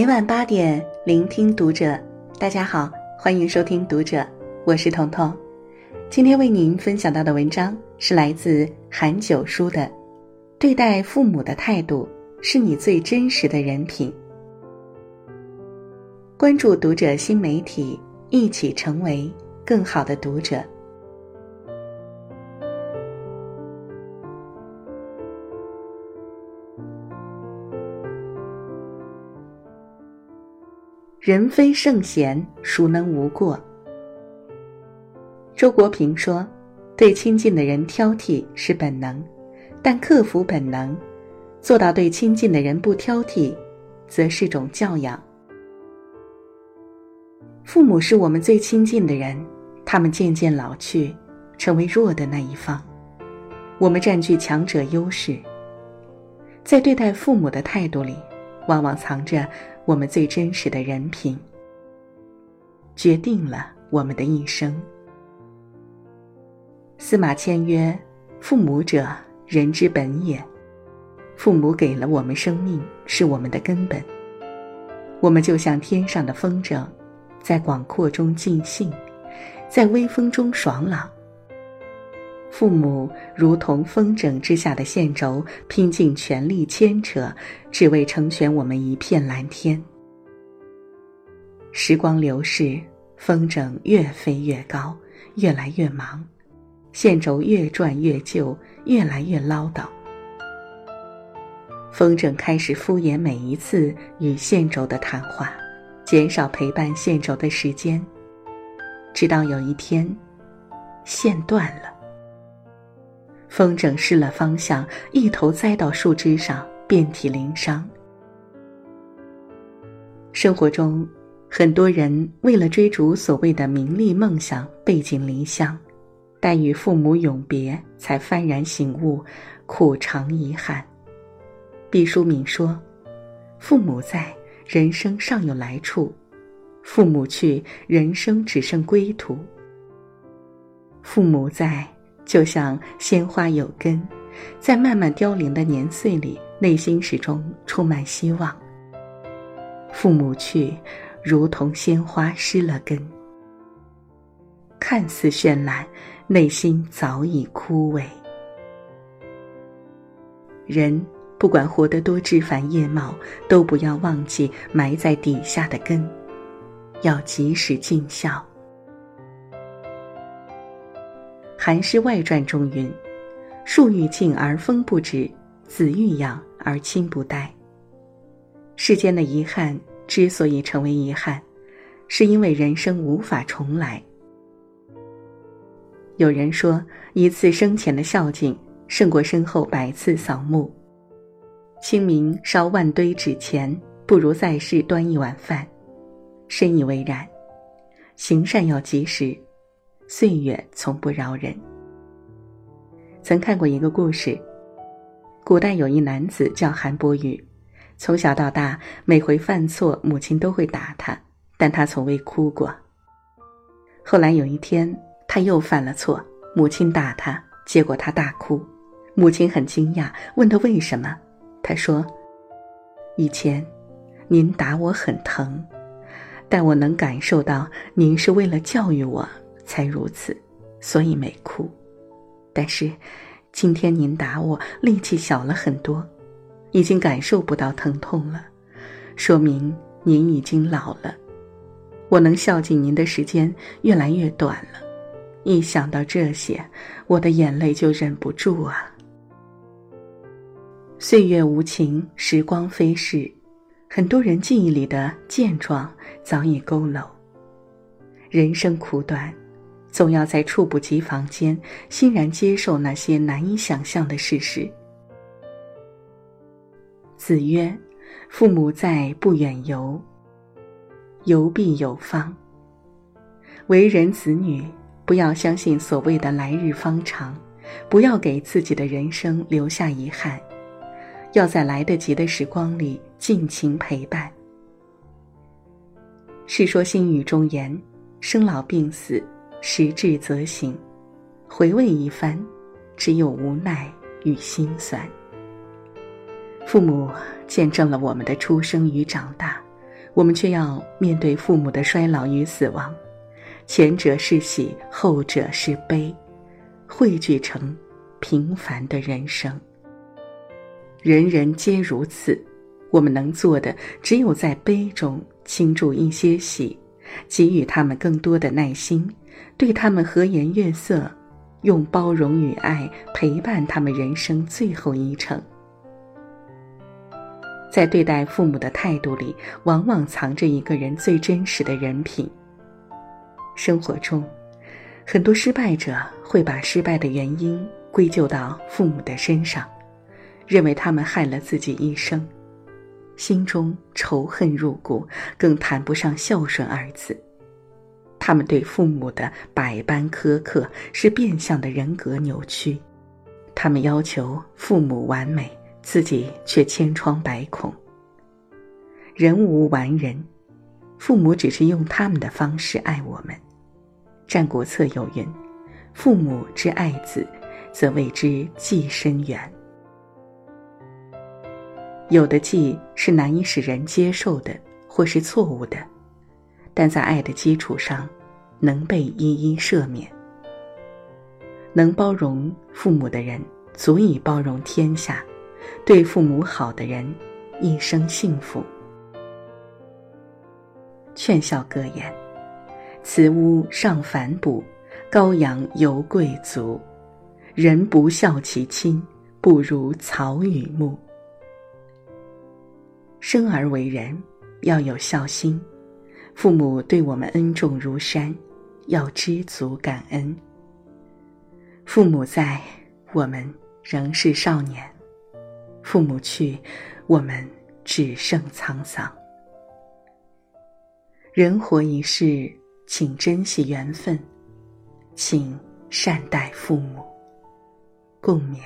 每晚八点，聆听读者。大家好，欢迎收听读者，我是彤彤。今天为您分享到的文章是来自韩九叔的《对待父母的态度是你最真实的人品》。关注读者新媒体，一起成为更好的读者。人非圣贤，孰能无过？周国平说：“对亲近的人挑剔是本能，但克服本能，做到对亲近的人不挑剔，则是种教养。”父母是我们最亲近的人，他们渐渐老去，成为弱的那一方，我们占据强者优势。在对待父母的态度里，往往藏着。我们最真实的人品，决定了我们的一生。司马迁曰：“父母者，人之本也。父母给了我们生命，是我们的根本。我们就像天上的风筝，在广阔中尽兴，在微风中爽朗。父母如同风筝之下的线轴，拼尽全力牵扯。”只为成全我们一片蓝天。时光流逝，风筝越飞越高，越来越忙，线轴越转越旧，越来越唠叨。风筝开始敷衍每一次与线轴的谈话，减少陪伴线轴的时间，直到有一天，线断了，风筝失了方向，一头栽到树枝上。遍体鳞伤。生活中，很多人为了追逐所谓的名利梦想，背井离乡，待与父母永别，才幡然醒悟，苦尝遗憾。毕淑敏说：“父母在，人生尚有来处；父母去，人生只剩归途。父母在，就像鲜花有根，在慢慢凋零的年岁里。”内心始终充满希望。父母去，如同鲜花失了根，看似绚烂，内心早已枯萎。人不管活得多枝繁叶茂，都不要忘记埋在底下的根，要及时尽孝。《韩诗外传》中云：“树欲静而风不止，子欲养。”而亲不待。世间的遗憾之所以成为遗憾，是因为人生无法重来。有人说，一次生前的孝敬胜过身后百次扫墓。清明烧万堆纸钱，不如在世端一碗饭。深以为然。行善要及时，岁月从不饶人。曾看过一个故事。古代有一男子叫韩伯宇，从小到大，每回犯错，母亲都会打他，但他从未哭过。后来有一天，他又犯了错，母亲打他，结果他大哭。母亲很惊讶，问他为什么。他说：“以前，您打我很疼，但我能感受到您是为了教育我才如此，所以没哭。但是。”今天您打我，力气小了很多，已经感受不到疼痛了，说明您已经老了。我能孝敬您的时间越来越短了，一想到这些，我的眼泪就忍不住啊。岁月无情，时光飞逝，很多人记忆里的健壮早已佝偻。人生苦短。总要在猝不及防间，欣然接受那些难以想象的事实。子曰：“父母在，不远游。游必有方。”为人子女，不要相信所谓的来日方长，不要给自己的人生留下遗憾，要在来得及的时光里尽情陪伴。《世说新语》中言：“生老病死。”时至则醒，回味一番，只有无奈与心酸。父母见证了我们的出生与长大，我们却要面对父母的衰老与死亡，前者是喜，后者是悲，汇聚成平凡的人生。人人皆如此，我们能做的只有在悲中倾注一些喜，给予他们更多的耐心，对他们和颜悦色，用包容与爱陪伴他们人生最后一程。在对待父母的态度里，往往藏着一个人最真实的人品。生活中，很多失败者会把失败的原因归咎到父母的身上，认为他们害了自己一生，心中仇恨入骨，更谈不上孝顺二字。他们对父母的百般苛刻，是变相的人格扭曲。他们要求父母完美。自己却千疮百孔。人无完人，父母只是用他们的方式爱我们。《战国策》有云：“父母之爱子，则为之计深远。”有的计是难以使人接受的，或是错误的，但在爱的基础上，能被一一赦免。能包容父母的人，足以包容天下。对父母好的人，一生幸福。劝孝格言：慈屋尚反哺，羔羊犹贵族。人不孝其亲，不如草与木。生而为人，要有孝心。父母对我们恩重如山，要知足感恩。父母在，我们仍是少年。父母去，我们只剩沧桑。人活一世，请珍惜缘分，请善待父母。共勉。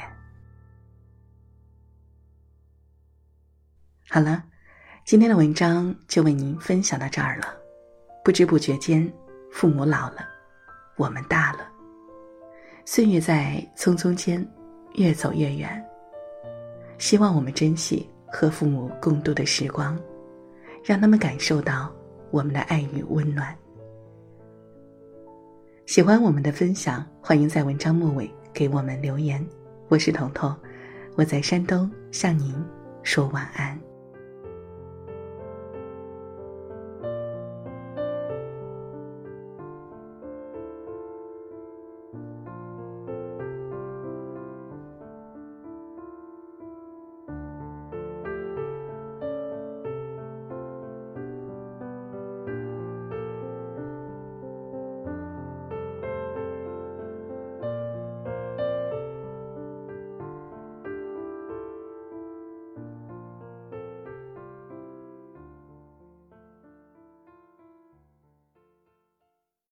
好了，今天的文章就为您分享到这儿了。不知不觉间，父母老了，我们大了，岁月在匆匆间越走越远。希望我们珍惜和父母共度的时光，让他们感受到我们的爱与温暖。喜欢我们的分享，欢迎在文章末尾给我们留言。我是彤彤，我在山东向您说晚安。